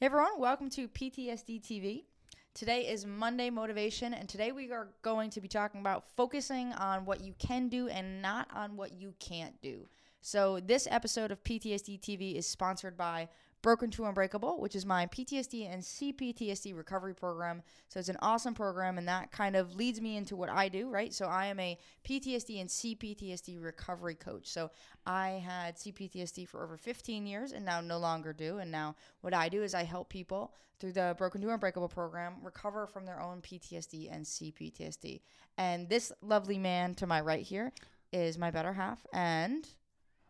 Hey everyone, welcome to PTSD TV. Today is Monday Motivation, and today we are going to be talking about focusing on what you can do and not on what you can't do. So, this episode of PTSD TV is sponsored by Broken to Unbreakable, which is my PTSD and CPTSD recovery program. So it's an awesome program, and that kind of leads me into what I do, right? So I am a PTSD and CPTSD recovery coach. So I had CPTSD for over 15 years and now no longer do. And now what I do is I help people through the Broken to Unbreakable program recover from their own PTSD and CPTSD. And this lovely man to my right here is my better half. And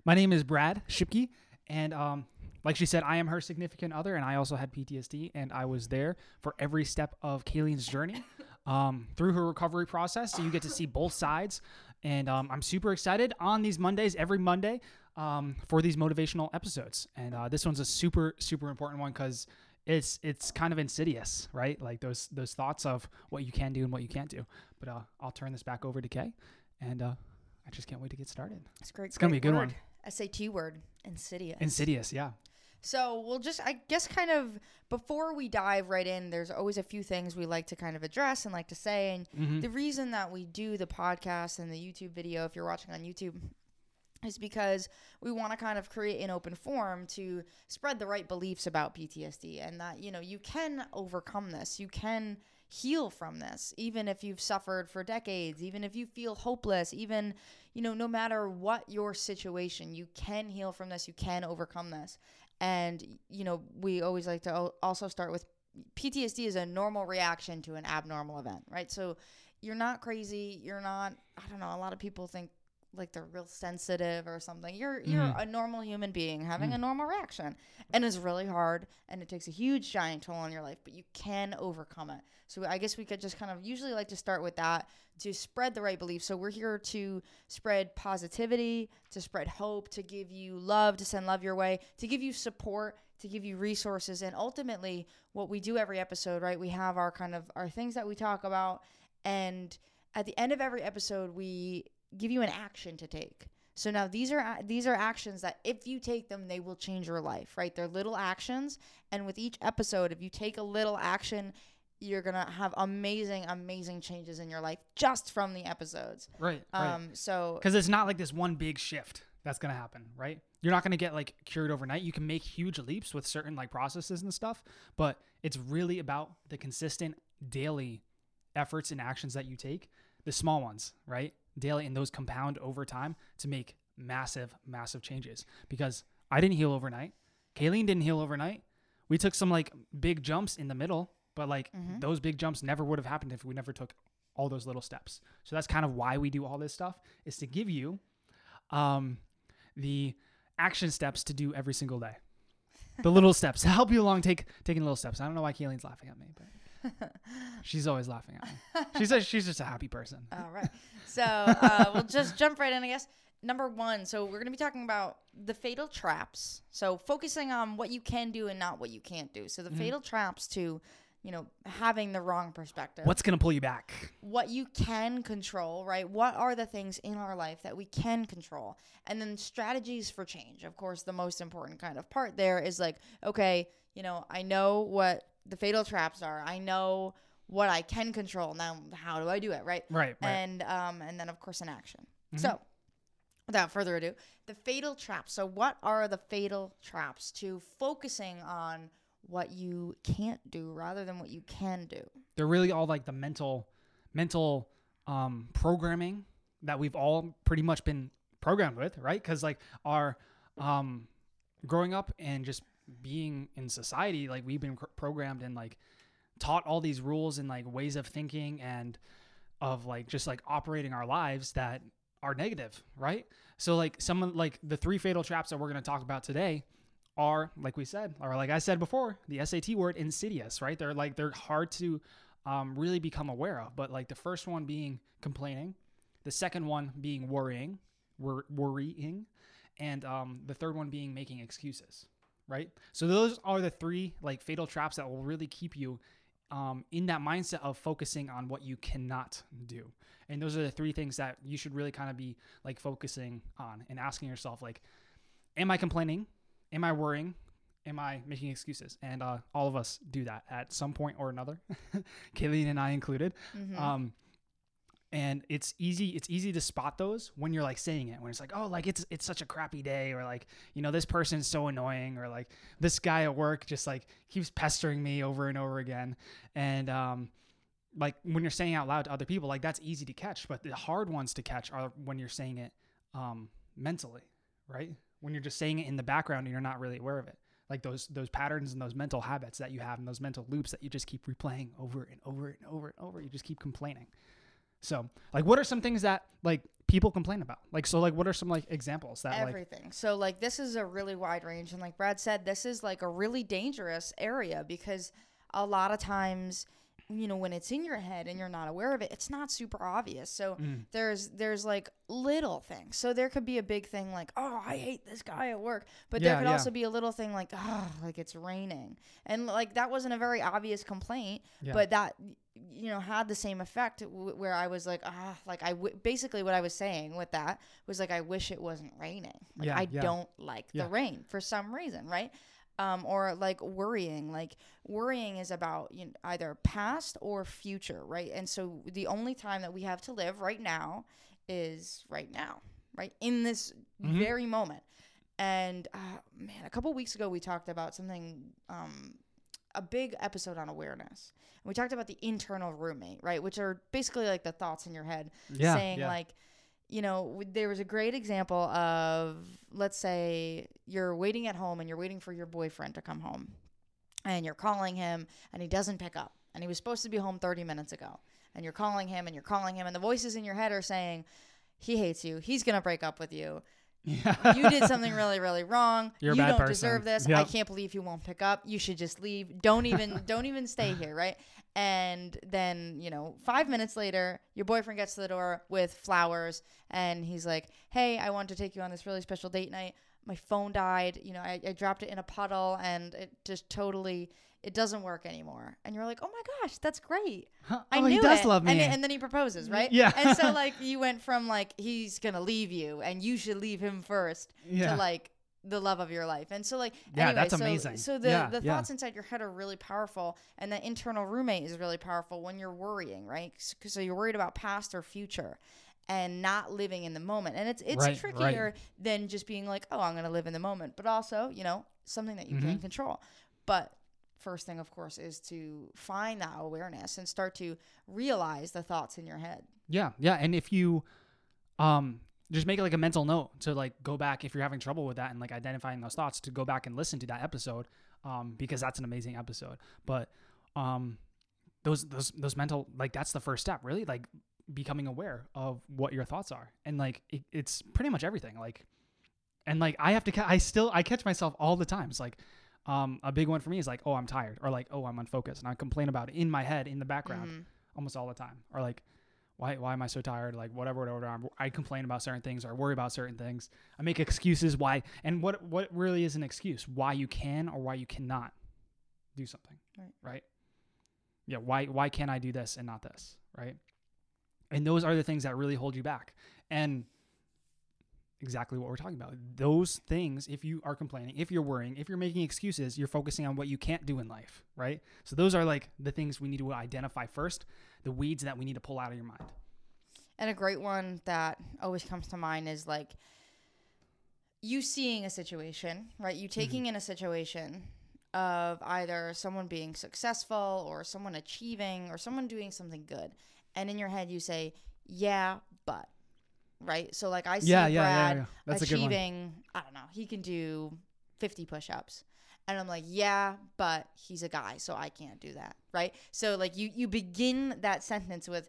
my name is Brad Shipke, and um, like she said, I am her significant other, and I also had PTSD, and I was there for every step of Kayleen's journey um, through her recovery process. So you get to see both sides, and um, I'm super excited on these Mondays, every Monday, um, for these motivational episodes. And uh, this one's a super, super important one because it's it's kind of insidious, right? Like those those thoughts of what you can do and what you can't do. But uh, I'll turn this back over to Kay, and uh, I just can't wait to get started. It's great. It's gonna great be a good word. one. SAT word, insidious. Insidious, yeah. So we'll just, I guess, kind of before we dive right in, there's always a few things we like to kind of address and like to say. And Mhm. the reason that we do the podcast and the YouTube video, if you're watching on YouTube, is because we want to kind of create an open forum to spread the right beliefs about PTSD and that, you know, you can overcome this. You can heal from this, even if you've suffered for decades, even if you feel hopeless, even, you know, no matter what your situation, you can heal from this. You can overcome this. And, you know, we always like to al- also start with PTSD is a normal reaction to an abnormal event, right? So you're not crazy. You're not, I don't know, a lot of people think like they're real sensitive or something. You're you're Mhm. a normal human being having a Mm. normal reaction. And it's really hard and it takes a huge giant toll on your life, but you can overcome it. So I guess we could just kind of usually like to start with that to spread the right belief. So we're here to spread positivity, to spread hope, to give you love, to send love your way, to give you support, to give you resources and ultimately what we do every episode, right? We have our kind of our things that we talk about and at the end of every episode we give you an action to take. So now these are these are actions that if you take them they will change your life, right? They're little actions and with each episode if you take a little action you're going to have amazing amazing changes in your life just from the episodes. Right. right. Um so because it's not like this one big shift that's going to happen right you're not going to get like cured overnight you can make huge leaps with certain like processes and stuff but it's really about the consistent daily efforts and actions that you take the small ones right daily and those compound over time to make massive massive changes because i didn't heal overnight kayleen didn't heal overnight we took some like big jumps in the middle but like Mhm. those big jumps never would have happened if we never took all those little steps so that's kind of why we do all this stuff is to give you um, the action steps to do every single day. The little steps to help you along take taking little steps. I don't know why Kayleen's laughing at me, but she's always laughing at me. She says she's just a happy person. All right. So uh, we'll just jump right in, I guess. Number one, so we're going to be talking about the fatal traps. So focusing on what you can do and not what you can't do. So the Mhm. fatal traps to, you know, having the wrong perspective. What's gonna pull you back? what you can control, right? What are the things in our life that we can control? And then strategies for change. Of course, the most important kind of part there is like, okay, you know, I know what the fatal traps are. I know what I can control. Now, how do I do it, right? Right, right. And um and then of course an action. Mhm. So, without further ado, the fatal traps. So, what are the fatal traps to focusing on what you can't do rather than what you can do? They're really all like the mental, mental um, programming that we've all pretty much been programmed with, right? Because like our um, growing up and just being in society, like we've been cr- programmed and like taught all these rules and like ways of thinking and of like just like operating our lives that are negative, right? So like some of like the three fatal traps that we're going to talk about today are like we said or like I said before, the SAT word insidious, right? They're like they're hard to um, really become aware of, but like the first one being complaining, the second one being worrying, wor- worrying, and um, the third one being making excuses, right? So those are the three like fatal traps that will really keep you um, in that mindset of focusing on what you cannot do. And those are the three things that you should really kind of be like focusing on and asking yourself, like, am I complaining? Am I worrying? am I making excuses? And uh, all of us do that at some point or another, Kayleen and I included. Mhm. Um, and it's easy. It's easy to spot those when you're like saying it. When it's like, oh, like it's it's such a crappy day, or like you know this person's so annoying, or like this guy at work just like keeps pestering me over and over again. And um, like when you're saying out loud to other people, like that's easy to catch. But the hard ones to catch are when you're saying it um, mentally, right? When you're just saying it in the background and you're not really aware of it. Like those those patterns and those mental habits that you have and those mental loops that you just keep replaying over and over and over and over. You just keep complaining. So, like, what are some things that like people complain about? Like, so, like, what are some like examples that like? everything. so like this is a really wide range and like Brad said this is like a really dangerous area because a lot of times you know when it's in your head and you're not aware of it it's not super obvious. So Mm. there's there's like little things. So there could be a big thing like oh I hate this guy at work, but Yeah, there could yeah. also be a little thing like oh like it's raining. And like that wasn't a very obvious complaint, Yeah. but that you know had the same effect w- where I was like ah like I w- basically what I was saying with that was like I wish it wasn't raining. Like Yeah, I yeah. don't like Yeah. the rain for some reason, right? Um, or like worrying. Like worrying is about you know, either past or future, right? And so the only time that we have to live right now is right now, right in this Mhm. very moment. And uh, man, a couple weeks ago we talked about something, um, a big episode on awareness. And we talked about the internal roommate, right? Which are basically like the thoughts in your head yeah, saying yeah. like you know w- there was a great example of let's say you're waiting at home and you're waiting for your boyfriend to come home and you're calling him and he doesn't pick up and he was supposed to be home 30 minutes ago and you're calling him and you're calling him and the voices in your head are saying he hates you he's going to break up with you. You did something really really wrong. You're a you bad don't person. deserve this. I can't believe you won't pick up. You should just leave. Don't even don't even stay here right? And then you know five minutes later your boyfriend gets to the door with flowers and he's like hey i want to take you on this really special date night. My phone died. You know I, I dropped it in a puddle and it just totally it doesn't work anymore and you're like oh my gosh that's great Huh, I oh, knew he does it. love me. And, then- and then he proposes, right? Yeah. and so like you went from like he's gonna leave you and you should leave him first yeah. to like the love of your life. And so like Yeah, anyway, that's so, amazing. So the Yeah, the yeah. thoughts inside your head are really powerful, and the internal roommate is really powerful when you're worrying, right? S- So you're worried about past or future. And not living in the moment, and it's it's Right, right. trickier than just being like, oh, I'm gonna live in the moment, but also, you know, something that you Mm-hmm. can control. But first thing, of course, is to find that awareness and start to realize the thoughts in your head. Yeah, yeah, and if you um just make it like a mental note to like go back if you're having trouble with that and like identifying those thoughts to go back and listen to that episode um because that's an amazing episode. But um those those those mental like that's the first step, really like becoming aware of what your thoughts are. And like it, it's pretty much everything. Like and like I have to I still I catch myself all the times. Like um a big one for me is like, "Oh, I'm tired," or like, "Oh, I'm unfocused." And I complain about it in my head in the background Mhm. almost all the time or like why why am I so tired like whatever whatever I'm- I complain about certain things or I worry about certain things I make excuses why and what what really is an excuse why you can or why you cannot do something Right. right yeah why why can't I do this and not this right and those are the things that really hold you back and exactly what we're talking about those things if you are complaining if you're worrying if you're making excuses you're focusing on what you can't do in life right so those are like the things we need to identify first the weeds that we need to pull out of your mind And a great one that always comes to mind is like you seeing a situation, right? You mm-hmm. taking in a situation of either someone being successful or someone achieving or someone doing something good. And in your head you say, "Yeah, but." Right? So like I see yeah yeah, Brad yeah that's a good one achieving, I don't know, he can do 50 push-ups. And I'm like, yeah, but he's a guy, so I can't do that, right? So like you you begin that sentence with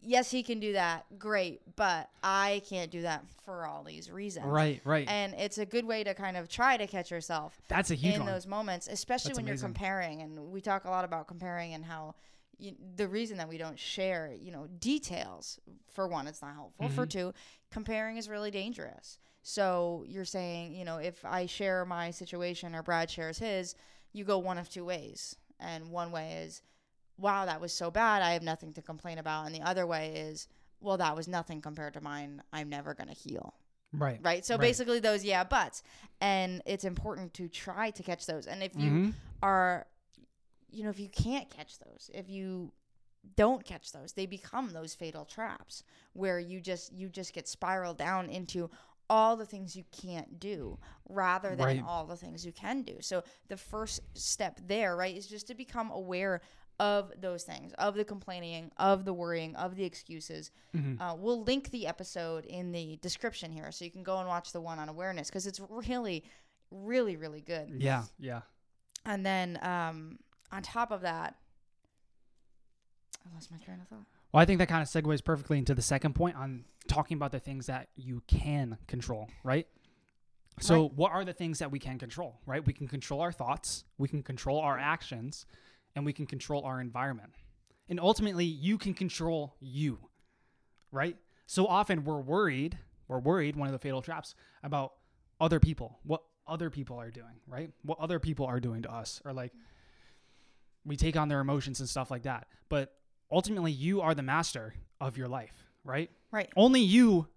yes, he can do that. Great, but I can't do that for all these reasons. right right And it's a good way to kind of try to catch yourself that's a huge in one those moments, especially That's when amazing. you're comparing. And we talk a lot about comparing and how you, the reason that we don't share, you know, details. For one, it's not helpful. For Mhm. two, comparing is really dangerous. So you're saying, you know, if I share my situation or Brad shares his, you go one of two ways. And one way is, wow, that was so bad. I have nothing to complain about. And the other way is, well, that was nothing compared to mine. I'm never going to heal. Right. right? So Right. basically those yeah buts, and it's important to try to catch those. And if you Mhm. are, you know, if you can't catch those, if you don't catch those, they become those fatal traps where you just you just get spiraled down into all the things you can't do rather than Right. all the things you can do. So the first step there, right, is just to become aware of those things, of the complaining, of the worrying, of the excuses. Mhm. Uh, we'll link the episode in the description here so you can go and watch the one on awareness because it's really, really, really good. Yeah. Yeah. And then um, on top of that, I lost my train of thought. Well, I think that kind of segues perfectly into the second point on talking about the things that you can control, right? So, Right. what are the things that we can control, right? We can control our thoughts, we can control our actions, and we can control our environment. And ultimately, you can control you, right? So often we're worried, we're worried, one of the fatal traps, about other people, what other people are doing, right? What other people are doing to us, or like we take on their emotions and stuff like that. But ultimately, you are the master of your life, right? Right. Only you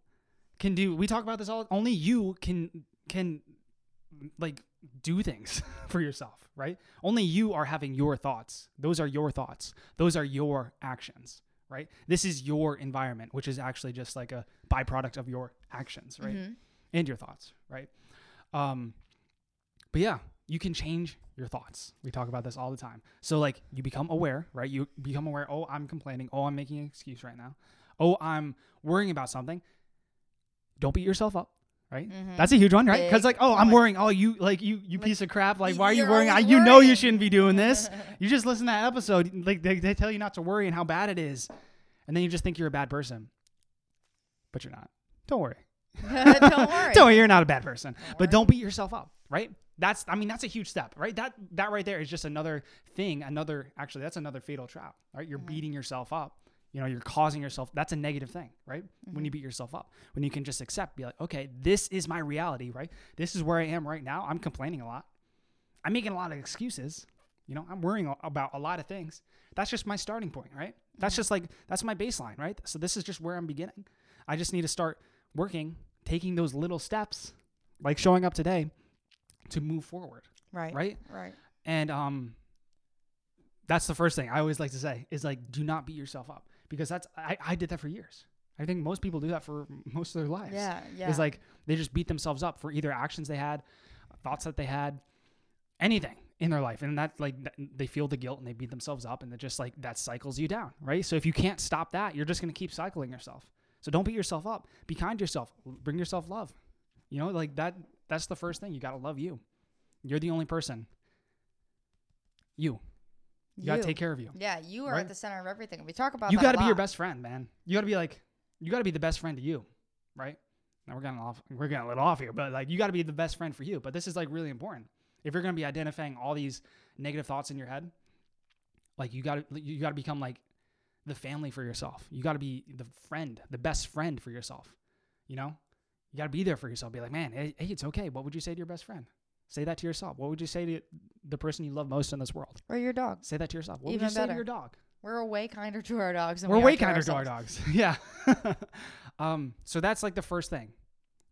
can do. We talk about this all. Only you can can like do things for yourself, right? Only you are having your thoughts. Those are your thoughts. Those are your actions, right? This is your environment, which is actually just like a byproduct of your actions, right? Mhm. and your thoughts, right? Um, but yeah, you can change your thoughts. We talk about this all the time. So like you become aware, right? You become aware. Oh, I'm complaining. Oh, I'm making an excuse right now. Oh, I'm worrying about something. Don't beat yourself up, right? Mhm. That's a huge one, right? Because like, oh, I'm worrying. Oh, you like you you Like, piece of crap. Like, why are you worrying? I, you know you shouldn't be doing this. you just listen to that episode. Like they, they tell you not to worry and how bad it is, and then you just think you're a bad person, but you're not. Don't worry. don't worry. Don't worry, you're not a bad person. Don't but don't beat yourself up, right? That's I mean that's a huge step, right? That that right there is just another thing, another actually that's another fatal trap, right? You're Mhm. beating yourself up. You know, you're causing yourself that's a negative thing, right? When Mhm. you beat yourself up. When you can just accept, be like, okay, this is my reality, right? This is where I am right now. I'm complaining a lot. I'm making a lot of excuses. You know, I'm worrying about a lot of things. That's just my starting point, right? That's Mhm. just like that's my baseline, right? So this is just where I'm beginning. I just need to start working, taking those little steps, like showing up today, to move forward, Right. right? Right. And um, that's the first thing I always like to say is like, do not beat yourself up because that's I, I did that for years. I think most people do that for most of their lives. Yeah. Yeah. It's like they just beat themselves up for either actions they had, thoughts that they had, anything in their life, and that like they feel the guilt and they beat themselves up, and it just like that cycles you down, right? So if you can't stop that, you're just gonna keep cycling yourself. So don't beat yourself up. Be kind to yourself. Bring yourself love. You know, like that. That's the first thing. You gotta love you. You're the only person. You. You, gotta take care of you. Yeah, you are Right? at the center of everything. We talk about You gotta be your best friend, man. You gotta be like, you gotta be the best friend to you, right? Now we're getting off, we're getting a little off here, but like you gotta be the best friend for you. But this is like really important. If you're gonna be identifying all these negative thoughts in your head, like you gotta, you gotta become like the family for yourself. You gotta be the friend, the best friend for yourself. You know, you gotta be there for yourself. Be like, man, hey, hey, it's okay. What would you say to your best friend? Say that to yourself. What would you say to the person you love most in this world? Or your dog. Say that to yourself. What would Even you say better. to your dog? We're way kinder to our dogs than We're we way are to kinder to our dogs. yeah. um, so that's like the first thing.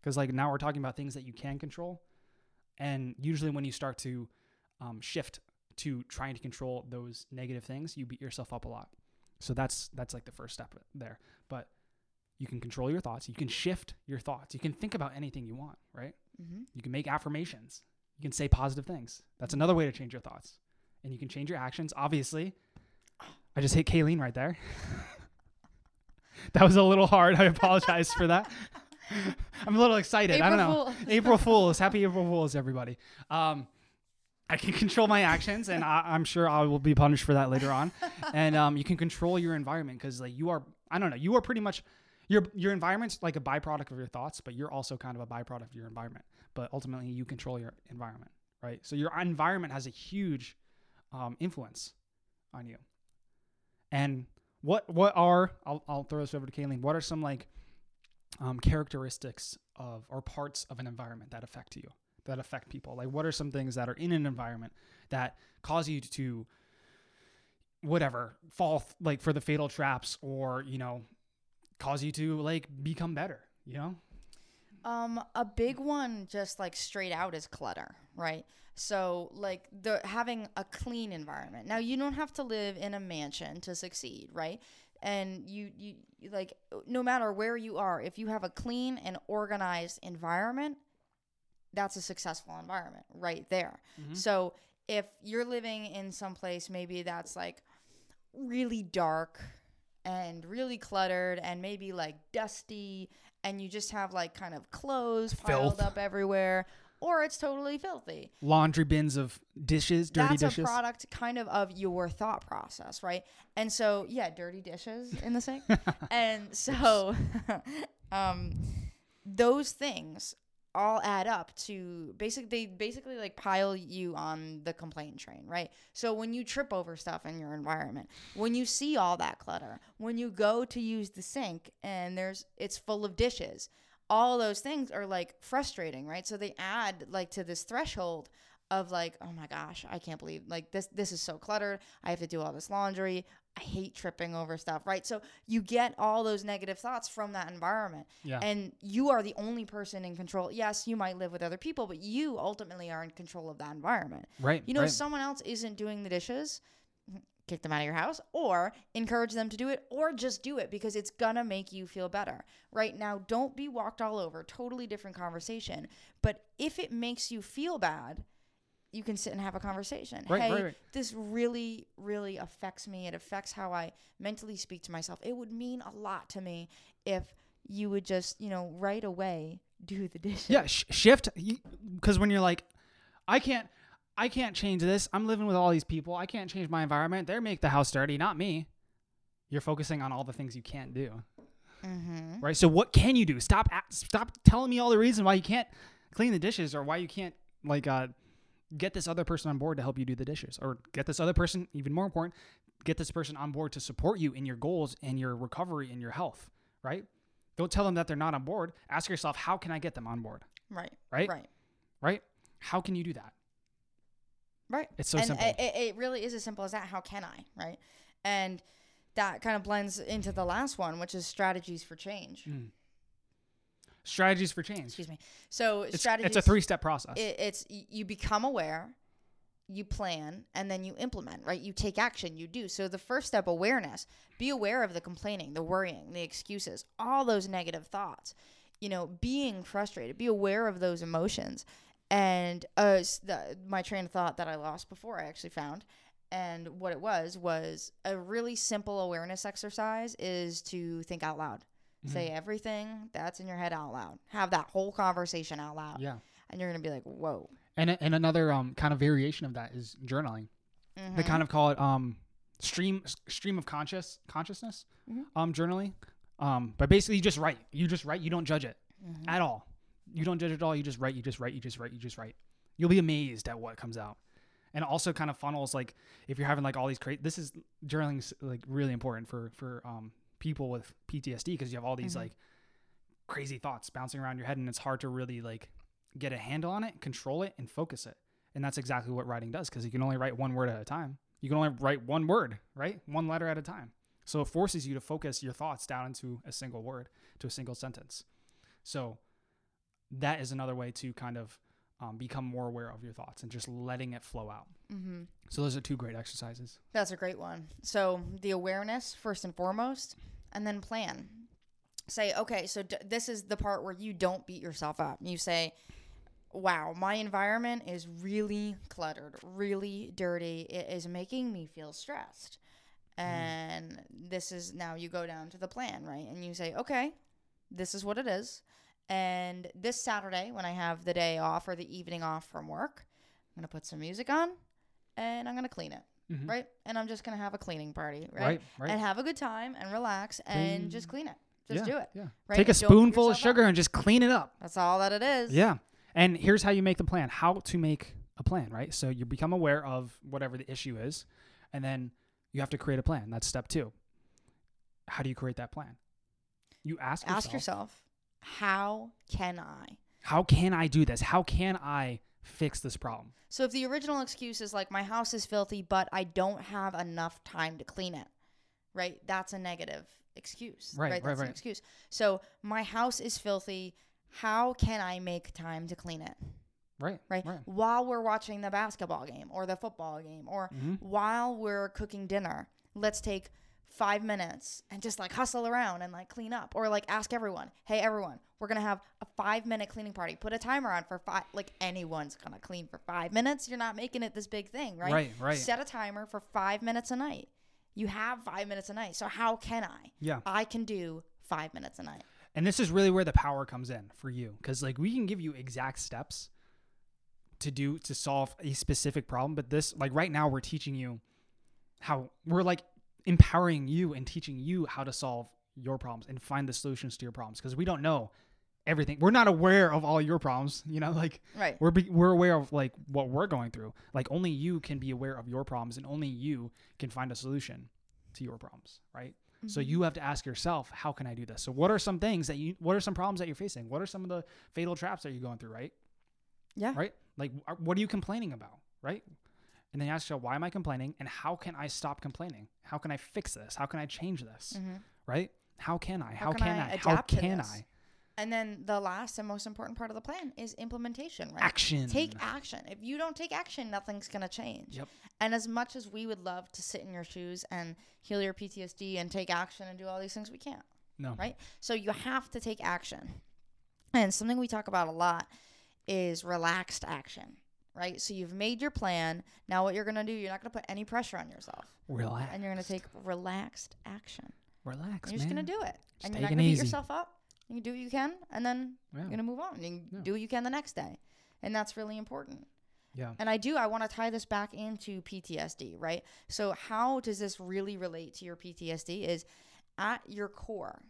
Because like now we're talking about things that you can control. And usually when you start to um, shift to trying to control those negative things, you beat yourself up a lot. So that's that's like the first step there. But you can control your thoughts. You can shift your thoughts. You can think about anything you want, right? Mm-hmm. You can make affirmations. You can say positive things. That's another way to change your thoughts. And you can change your actions. Obviously, I just hit Kayleen right there. that was a little hard. I apologize for that. I'm a little excited. I don't know. April Fools. Happy April Fools, everybody. Um, I can control my actions, and I, I'm sure I will be punished for that later on. and um, you can control your environment because, like, you are. I don't know. You are pretty much your your environment's like a byproduct of your thoughts, but you're also kind of a byproduct of your environment. But ultimately, you control your environment, right? So your environment has a huge um, influence on you. And what what are I'll I'll throw this over to Kayleen. What are some like um, characteristics of or parts of an environment that affect you, that affect people? Like, what are some things that are in an environment that cause you to whatever fall like for the fatal traps, or you know, cause you to like become better? You know, Um, a big one, just like straight out, is clutter, right? So, like the having a clean environment. Now, you don't have to live in a mansion to succeed, right? And you, you you- like no matter where you are, if you have a clean and organized environment, that's a successful environment right there. So, if you're living in some place, maybe that's like really dark and really cluttered and maybe like dusty and you just have like kind of clothes piled Filth. up everywhere or it's totally filthy. Laundry bins of dishes, dirty That's dishes. a product kind of of your thought process, right? And so, yeah, dirty dishes in the sink. and so um those things all add up to basically they basically like pile you on the complaint train, right? So when you trip over stuff in your environment, when you see all that clutter, when you go to use the sink and there's it's full of dishes, all those things are like frustrating, right? So they add like to this threshold of like, oh my gosh, I can't believe like this this is so cluttered. I have to do all this laundry. I hate tripping over stuff, right? So you get all those negative thoughts from that environment. Yeah. And you are the only person in control. Yes, you might live with other people, but you ultimately are in control of that environment. right. You know, right. if someone else isn't doing the dishes, kick them out of your house or encourage them to do it or just do it because it's gonna make you feel better. Right now, don't be walked all over. Totally different conversation. But if it makes you feel bad, you can sit and have a conversation. Right, hey, right, right. this really, really affects me. It affects how I mentally speak to myself. It would mean a lot to me if you would just, you know, right away do the dishes. Yeah, sh- shift because when you're like, I can't, I can't change this. I'm living with all these people. I can't change my environment. They make the house dirty, not me. You're focusing on all the things you can't do, Mm-hmm. right? So what can you do? Stop, stop telling me all the reason why you can't clean the dishes or why you can't like uh, get this other person on board to help you do the dishes, or get this other person, even more important, get this person on board to support you in your goals and your recovery and your health, right? Don't tell them that they're not on board. Ask yourself, how can I get them on board, Right. right? Right. right? How can you do that? Right. It's so and simple. It, it it really is as simple as that. How can I? Right. And that kind of blends into the last one, which is strategies for change. Mm. Strategies for change. Excuse me. So It's, strategies. it's a three-step process. It, it's you become aware, you plan, and then you implement. Right. You take action. You do. So the first step, awareness. Be aware of the complaining, the worrying, the excuses, all those negative thoughts. You know, being frustrated. Be aware of those emotions. And uh, the, my train of thought that I lost before, I actually found. And what it was was a really simple awareness exercise is to think out loud. Say everything that's in your head out loud. Have that whole conversation out loud. yeah. And you're going to be like, whoa. And and another um kind of variation of that is journaling. Mm-hmm. They kind of call it um stream stream of conscious consciousness Mhm. um journaling. Um, but basically you just write. You just write. You don't judge it Mm-hmm. at all. You don't judge it at all. You just write. You just write. You just write. You just write. You'll be amazed at what comes out. And also kind of funnels like if you're having like all these crazy. This is journaling's like really important for for um people with PTSD because you have all these Mhm. like crazy thoughts bouncing around your head and it's hard to really like get a handle on it, control it, and focus it. And that's exactly what writing does because you can only write one word at a time. You can only write one word, right? One letter at a time. So it forces you to focus your thoughts down into a single word, to a single sentence. So that is another way to kind of um, become more aware of your thoughts and just letting it flow out. Mm-hmm. So those are two great exercises. That's a great one. So the awareness first and foremost, and then plan. Say, okay, so d- this is the part where you don't beat yourself up. You say, wow, my environment is really cluttered, really dirty. It is making me feel stressed. And this is now you go down to the plan, right? And you say, okay, this is what it is. And this Saturday, when I have the day off or the evening off from work, I'm going to put some music on and I'm going to clean it Mhm. right? And I'm just gonna have a cleaning party, right? Right, right. And have a good time and relax and just clean it. Just yeah, do it. Yeah. Right? Take a spoonful of yourself up. sugar and just clean it up. That's all that it is. Yeah. And here's how you make the plan. How to make a plan, right? So you become aware of whatever the issue is, and then you have to create a plan. That's step two. How do you create that plan? You ask yourself, Ask yourself, how can I? how can I do this? How can I fix this problem? So if the original excuse is like my house is filthy, but I don't have enough time to clean it, right? That's a negative excuse. Right, right, That's an right. excuse. So my house is filthy. how can I make time to clean it? Right. Right? Right. While we're watching the basketball game or the football game or hmm while we're cooking dinner, let's take five minutes and just like hustle around and like clean up or like ask everyone, hey, everyone, we're to have a five minute cleaning party. Put a timer on for five, like anyone's to clean for five minutes. You're not making it this big thing, right? Right. Right. Set a timer for five minutes a night. You have five minutes a night. So how can I? Yeah. I can do five minutes a night. And this is really where the power comes in for you because like we can give you exact steps to do to solve a specific problem, but this like right now we're teaching you how we're like empowering you and teaching you how to solve your problems and find the solutions to your problems because we don't know everything. We're not aware of all your problems, you know, like Right. we're be, we're aware of like what we're going through. Like only you can be aware of your problems and only you can find a solution to your problems, right? So Mm-hmm. you have to ask yourself, how can I do this? So what are some things that you what are some problems that you're facing? What are some of the fatal traps that you're going through, right? Yeah. Right? Like what are you complaining about, right? And then you ask yourself, why am I complaining and how can I stop complaining? How can I fix this? How can I change this? Mhm. Right? How can I? How, can can, I I? How can? I? And then the last and most important part of the plan is implementation, right? Action. Take action. If you don't take action, nothing's going to change. Yep. And as much as we would love to sit in your shoes and heal your PTSD and take action and do all these things, we can't, No. right? So you have to take action. And something we talk about a lot is relaxed action, right? So you've made your plan. Now what you're going to do, you're not going to put any pressure on yourself. Relax. And you're going to take relaxed action. Relax, and You're just going to do it. Just and you're not going to beat yourself up. You can do what you can and then Yeah. you're gonna move on. You can Yeah. do what you can the next day, and that's really important. Yeah. And I do. I want to tie this back into PTSD, right? So how does this really relate to your PTSD? Is at your core,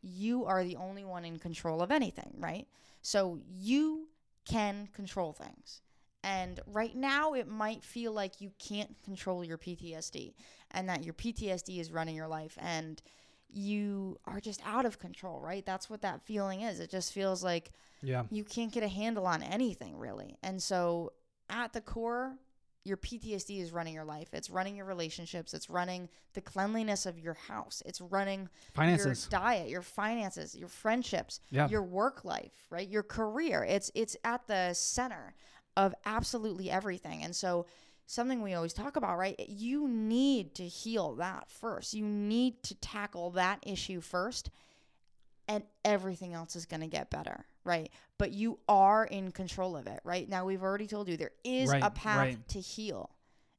you are the only one in control of anything, right? So you can control things. And right now, it might feel like you can't control your PTSD and that your PTSD is running your life and you are just out of control, right? That's what that feeling is. It just feels like Yeah. you can't get a handle on anything really. And so at the core, your PTSD is running your life. It's running your relationships. It's running the cleanliness of your house. It's running Finances. your diet, your finances, your friendships, Yeah. your work life, right? Your career. It's it's at the center of absolutely everything. And so something we always talk about, right? You need to heal that first. You need to tackle that issue first and everything else is going to get better, right? But you are in control of it, right? Now we've already told you there is Right, a path right. to heal.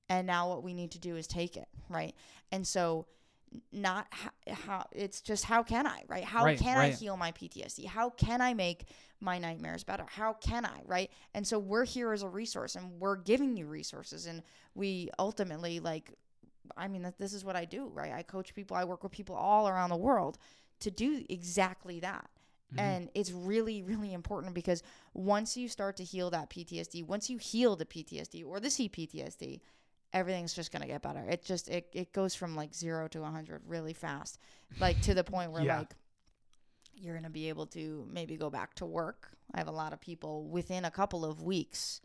And now what we need to do is take it, right? And so not how, how it's just how can I, right? How Right, can I heal my PTSD? How can I make my nightmares better? How can I, right? And so we're here as a resource and we're giving you resources and we ultimately like I mean this is what I do, right? I coach people, I work with people all around the world to do exactly that. Mhm. And it's really, really important because once you start to heal that PTSD, once you heal the PTSD or the CPTSD, everything's just gonna get better. It just it, it goes from like zero to a hundred really fast. Like to the point where Yeah. like you're gonna be able to maybe go back to work. I have a lot of people within a couple of weeks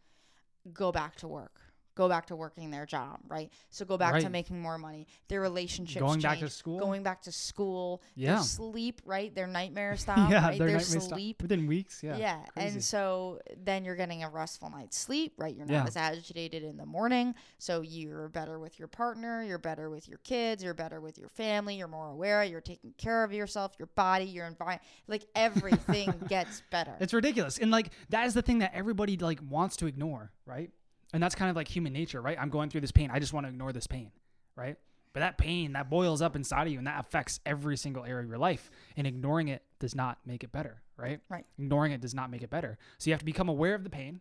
go back to work. Go back to working their job, right? So go back to making more money. Their relationships Going back to school. Going back to school. Yeah. Their sleep, right? Their nightmare stop, yeah. right? Their Their sleep. within weeks. Yeah. Yeah. Crazy. And so then you're getting a restful night's sleep, right? You're not Yeah. as agitated in the morning. So you're better with your partner. You're better with your kids. You're better with your family. You're more aware. You're taking care of yourself, your body, your environment. Like everything gets better. It's ridiculous. And like that is the thing that everybody like wants to ignore, right? And that's kind of like human nature, right? I'm going through this pain. I just want to ignore this pain, right? But that pain that boils up inside of you and that affects every single area of your life. And ignoring it does not make it better, right? Right. Ignoring it does not make it better. So you have to become aware of the pain,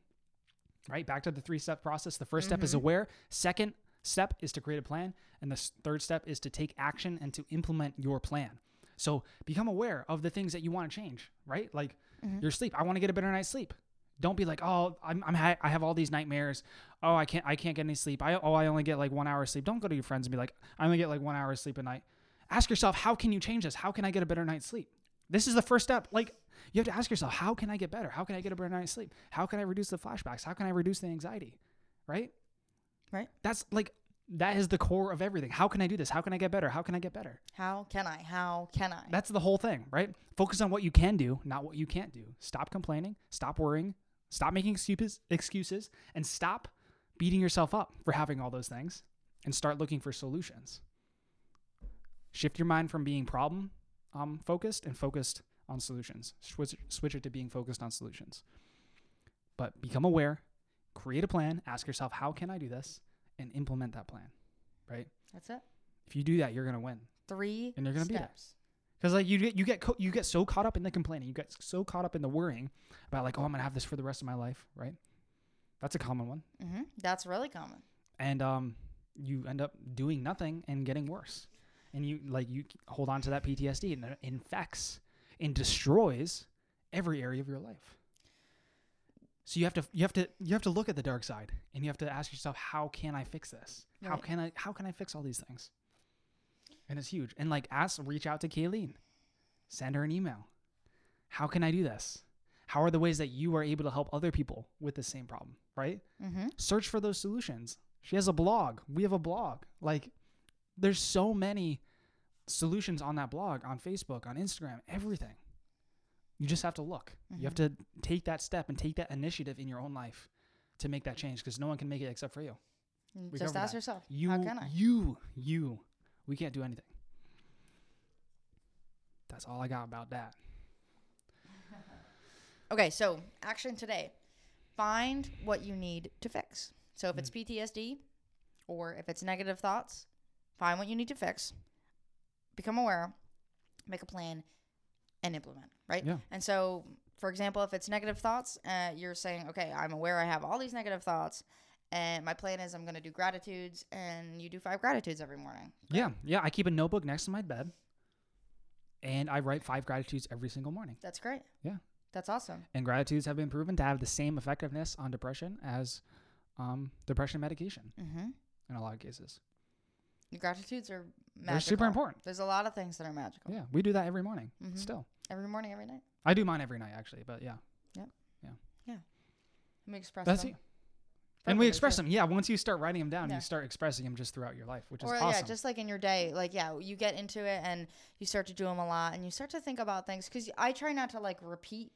right? Back to the three step process. The 1st step is Mhm. aware. Second step is to create a plan. And the third step is to take action and to implement your plan. So become aware of the things that you want to change, right? Like Mhm. your sleep. I want to get a better night's sleep. Don't be like, oh, I'm, I'm ha- I have all these nightmares. Oh, I can't I can't get any sleep. I oh I only get like one hour of sleep. Don't go to your friends and be like, I only get like one hour of sleep a night. Ask yourself, how can you change this? How can I get a better night's sleep? This is the first step. Like you have to ask yourself, how can I get better? How can I get a better night's sleep? How can I reduce the flashbacks? How can I reduce the anxiety? Right? Right. That's like that is the core of everything. How can I do this? How can I get better? How can I get better? How can I? How can I? That's the whole thing, right? Focus on what you can do, not what you can't do. Stop complaining, stop worrying, stop making excuses, excuses, and stop beating yourself up for having all those things and start looking for solutions. Shift your mind from being problem um, focused and focused on solutions. Switch, switch it to being focused on solutions. But become aware, create a plan, ask yourself, how can I do this? And implement that plan, right? That's it. If you do that, you're going to win. Three And you're gonna steps. Because like you get you get co- you get so caught up in the complaining, you get so caught up in the worrying about like oh I'm gonna have this for the rest of my life, right? That's a common one, hmm That's really common. and um, you end up doing nothing and getting worse, and you like you hold on to that PTSD and it infects and destroys every area of your life. So you have to you have to you have to look at the dark side and you have to ask yourself how can I fix this? How Right. can I how can I fix all these things? And it's huge. And like ask reach out to Kayleen. Send her an email. How can I do this? How are the ways that you are able to help other people with the same problem, right? Mm-hmm. Search for those solutions. She has a blog. We have a blog. Like there's so many solutions on that blog, on Facebook, on Instagram, everything. You just have to look. You have to take that step and take that initiative in your own life to make that change because no one can make it except for you. We Just ask that. yourself. You, how can I? you, you. We can't do anything. That's all I got about that. Okay, so action today. Find what you need to fix. So if it's Mm. PTSD or if it's negative thoughts, find what you need to fix. Become aware, make a plan, and implement, right? Yeah. And so, for example, if it's negative thoughts, uh, you're saying, okay, I'm aware I have all these negative thoughts, and my plan is I'm going to do gratitudes, and you do five gratitudes every morning. Yeah, yeah. I keep a notebook next to my bed, and I write five gratitudes every single morning. That's great. Yeah. That's awesome. And gratitudes have been proven to have the same effectiveness on depression as um, depression medication Mm-hmm. in a lot of cases. The Gratitudes are magical. They're super important. There's a lot of things that are magical. Yeah, we do that every morning. Mhm. Still, Every morning, every night. I do mine every night actually, but yeah, And we express that's them. And we express too. them. Yeah, once you start writing them down, Yeah. you start expressing them just throughout your life, which is Or awesome. yeah, just like in your day, like yeah, you get into it and you start to do them a lot, and you start to think about things. Because I try not to like repeat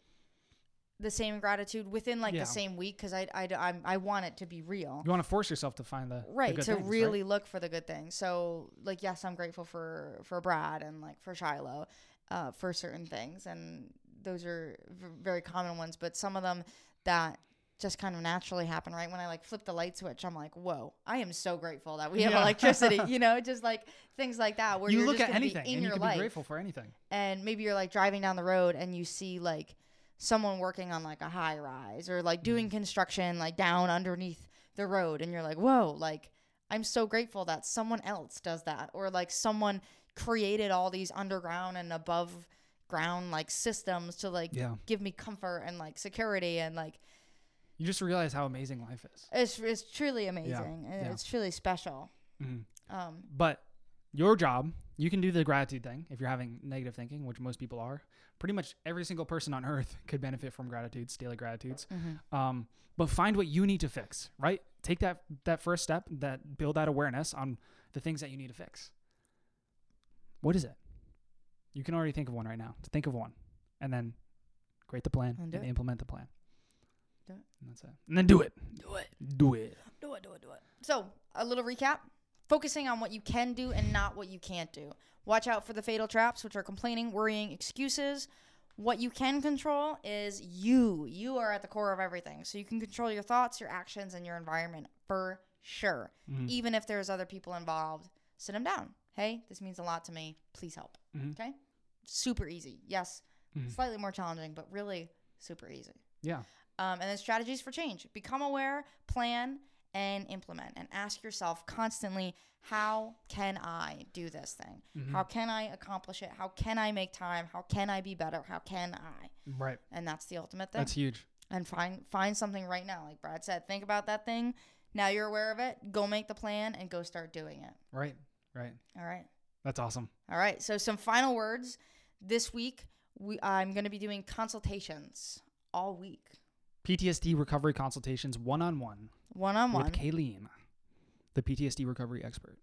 the same gratitude within like Yeah. the same week, because I, I I'm- I want it to be real. you want to force yourself to find the the Right good to things, right? really look for the good things. So like yes, I'm grateful for for Brad and like for Shiloh, uh, for certain things, and those are v- very common ones. But some of them that just kind of naturally happen right when I like flip the light switch. I'm like, whoa, I am so grateful that we have Yeah. electricity. you know, just like things like that where you look just at anything in and you your can life, be grateful for anything. and maybe you're like driving down the road and you see like someone working on like a high rise or like Mm. doing construction like down underneath the road and you're like whoa like i'm so grateful that someone else does that or like someone created all these underground and above ground like systems to like Yeah, give me comfort and like security and like you just realize how amazing life is. it's, it's truly amazing and yeah. it's truly special Mhm. um But your job, you can do the gratitude thing if you're having negative thinking, which most people are. Pretty much every single person on earth could benefit from gratitudes, daily gratitudes. mhm. Um, but find what you need to fix, right? Take that that first step, that build that awareness on the things that you need to fix. What is it? You can already think of one right now. To Think of one, and then create the plan And and, implement the plan. Do it. And that's it. And then do it. do it Do it. Do it, do it, do it. So, a little recap focusing on what you can do and not what you can't do. Watch out for the fatal traps, which are complaining, worrying, excuses. What you can control is you. You are at the core of everything. So, you can control your thoughts, your actions, and your environment for sure. Mhm. Even if there's other people involved, sit them down. Hey, this means a lot to me. Please help. Mhm. Okay? Super easy. Yes, Mhm. slightly more challenging, but really super easy. Yeah. Um, and then strategies for change. Become aware, plan, and implement. And ask yourself constantly, how can I do this thing? Mhm. How can I accomplish it? How can I make time? How can I be better? How can I? Right. And that's the ultimate thing. That's huge. and find find something right now. Like Brad said, think about that thing. Now you're aware of it. Go make the plan and go start doing it. Right. Right. All right. That's awesome. All right. So some final words this week. We I'm going to be doing consultations all week, PTSD recovery consultations one on one one on one. with. Kayleen. the PTSD recovery expert.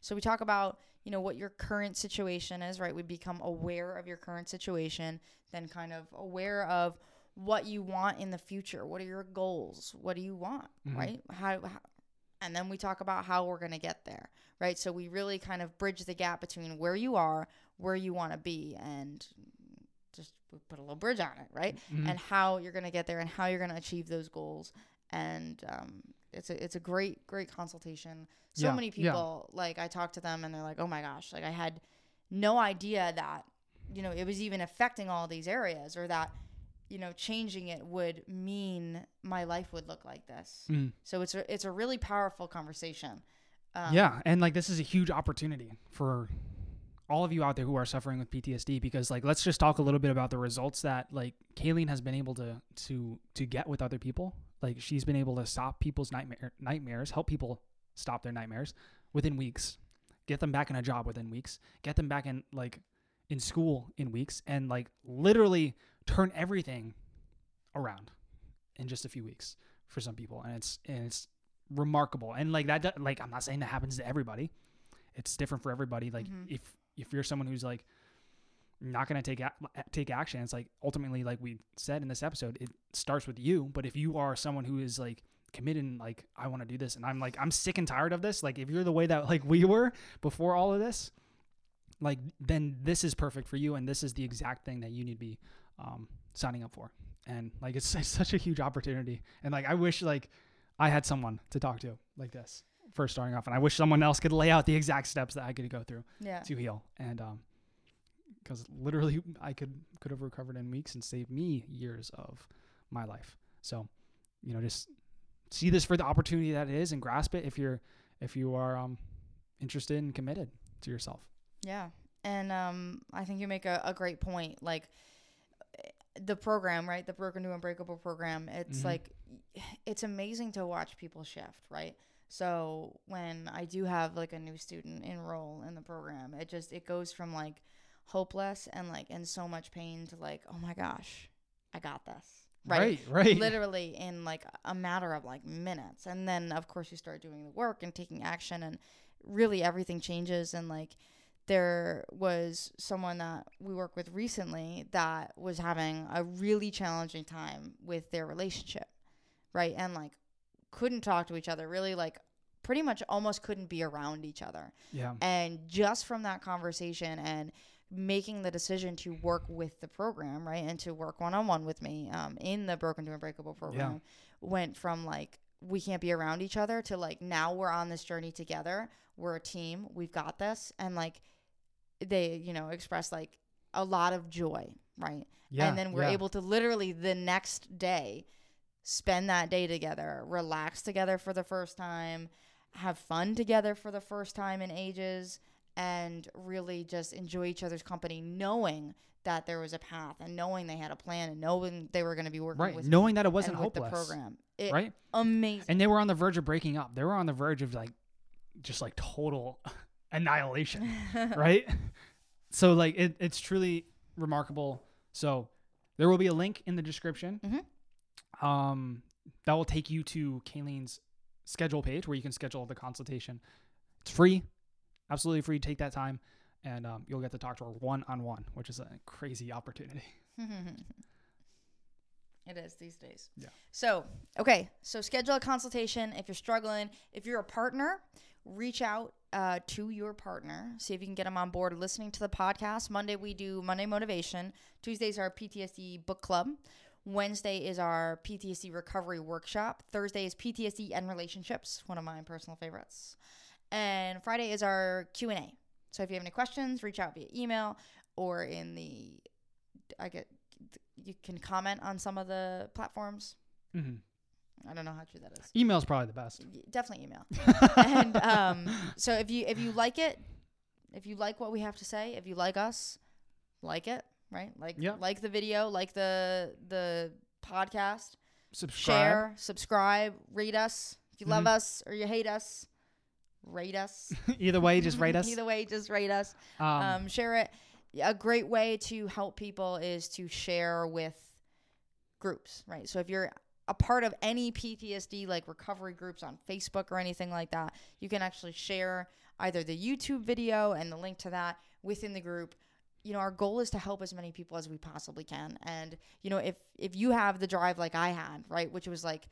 So we talk about, you know, what your current situation is, right? We become aware of your current situation, then kind of aware of what you want in the future. What are your goals? What do you want, Mhm. right? How, how and then we talk about how we're going to get there, right? So we really kind of bridge the gap between where you are, where you want to be and just put a little bridge on it, right? Mhm. and how you're going to get there and how you're going to achieve those goals and um, it's a it's a great great consultation so Yeah, many yeah. people like i talk to them and they're like oh my gosh like i had no idea that you know it was even affecting all these areas or that you know changing it would mean my life would look like this Mhm. so it's a it's a really powerful conversation um, yeah, and like this is a huge opportunity for all of you out there who are suffering with PTSD because like let's just talk a little bit about the results that like Kayleen has been able to to to get with other people. Like she's been able to stop people's nightmare nightmares, help people stop their nightmares within weeks, get them back in a job within weeks, get them back in like in school in weeks, and like literally turn everything around in just a few weeks for some people, and it's and it's remarkable. And like that, like I'm not saying that happens to everybody. It's different for everybody. Like Mhm. if if you're someone who's like not gonna take a- take action, it's like ultimately, like we said in this episode, it starts with you. But if you are someone who is like committed and like I want to do this, and I'm like I'm sick and tired of this. Like if you're the way that like we were before all of this, like then this is perfect for you, and this is the exact thing that you need to be um, signing up for. And like it's, it's such a huge opportunity, and like I wish like I had someone to talk to like this first starting off, and I wish someone else could lay out the exact steps that I could go through yeah to heal, and um, because literally I could could have recovered in weeks and saved me years of my life. So, you know, just see this for the opportunity that it is and grasp it if you're if you are um interested and committed to yourself. Yeah. And um, I think you make a, a great point. Like eh, the program, right? The Broken to Unbreakable program. It's Mhm. like it's amazing to watch people shift, right? So when I do have like a new student enroll in the program, it just it goes from like hopeless and like in so much pain to like, oh my gosh, I got this. Right. Right. right. literally in like a matter of like minutes and then of course you start doing the work and taking action and really everything changes and like there was someone that we work with recently that was having a really challenging time with their relationship right and like couldn't talk to each other really like pretty much almost couldn't be around each other Yeah. and just from that conversation and making the decision to work with the program, right, and to work one on one with me um, in the Broken to Unbreakable program, went from like we can't be around each other to like now we're on this journey together. We're a team. We've got this, and like they, you know, express like a lot of joy, right? Yeah. and then we're yeah. able to literally the next day spend that day together, relax together for the first time, have fun together for the first time in ages, and really just enjoy each other's company, knowing that there was a path and knowing they had a plan and knowing they were going to be working right. with Knowing that it wasn't hopeless. the program. It, Right. Amazing. And they were on the verge of breaking up. They were on the verge of like just like total annihilation. right? So like it, it's truly remarkable. So there will be a link in the description. Mhm. Um, that will take you to Kayleen's schedule page where you can schedule the consultation. It's free, absolutely free. Take that time, and um, you'll get to talk to her one on one, which is a crazy opportunity. It is these days. Yeah. So, okay. So, schedule a consultation if you're struggling. If you're a partner, reach out uh, to your partner. See if you can get them on board listening to the podcast. Monday, we do Monday Motivation. Tuesdays, our PTSD book club. Wednesday is our PTSD recovery workshop. Thursday is PTSD and relationships, one of my personal favorites. And Friday is our Q&A. So if you have any questions, reach out via email or in the I get you can comment on some of the platforms. hmm I don't know how true that is. Email's probably the best. Definitely email. and um, so if you if you like it, if you like what we have to say, if you like us, like it, right? Like like the video, like the the podcast, Subscribe. share, subscribe, rate us. If you love Mhm. us or you hate us, rate us. Either way, just rate us. Either way, just rate us. Um, um, share it. A great way to help people is to share with groups, right? So if you're a part of any PTSD like recovery groups on Facebook or anything like that, you can actually share either the YouTube video and the link to that within the group. You know, our goal is to help as many people as we possibly can. And, you know, if if you have the drive like I had, right, which was like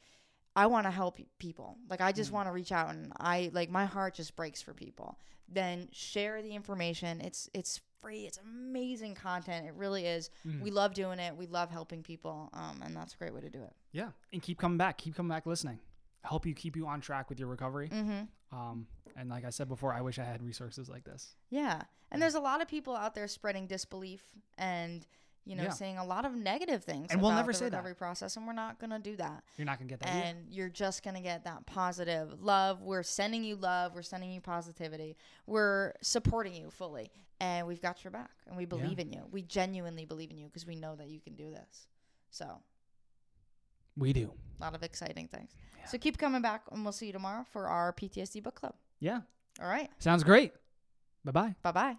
I want to help people. Like I just Mm. want to reach out and I like my heart just breaks for people. Then share the information. It's it's free. It's amazing content. It really is. Mhm. We love doing it. We love helping people. Um, and that's a great way to do it. Yeah, and keep coming back. Keep coming back listening. Help you keep you on track with your recovery. Mm-hmm. Um, and like I said before, I wish I had resources like this. Yeah. And there's a lot of people out there spreading disbelief and you know Yeah. saying a lot of negative things And we'll about never the say that. recovery process, and we're not gonna do that. You're not gonna get that. either. and you're just going to get that positive love. We're sending you love. We're sending you positivity. We're supporting you fully. And we've got your back. And we believe in you. We genuinely believe in you because we know that you can do this. So, we do. a lot of exciting things. Yeah. So, keep coming back, and we'll see you tomorrow for our PTSD book club. Yeah, All right. sounds great. Bye bye. Bye bye.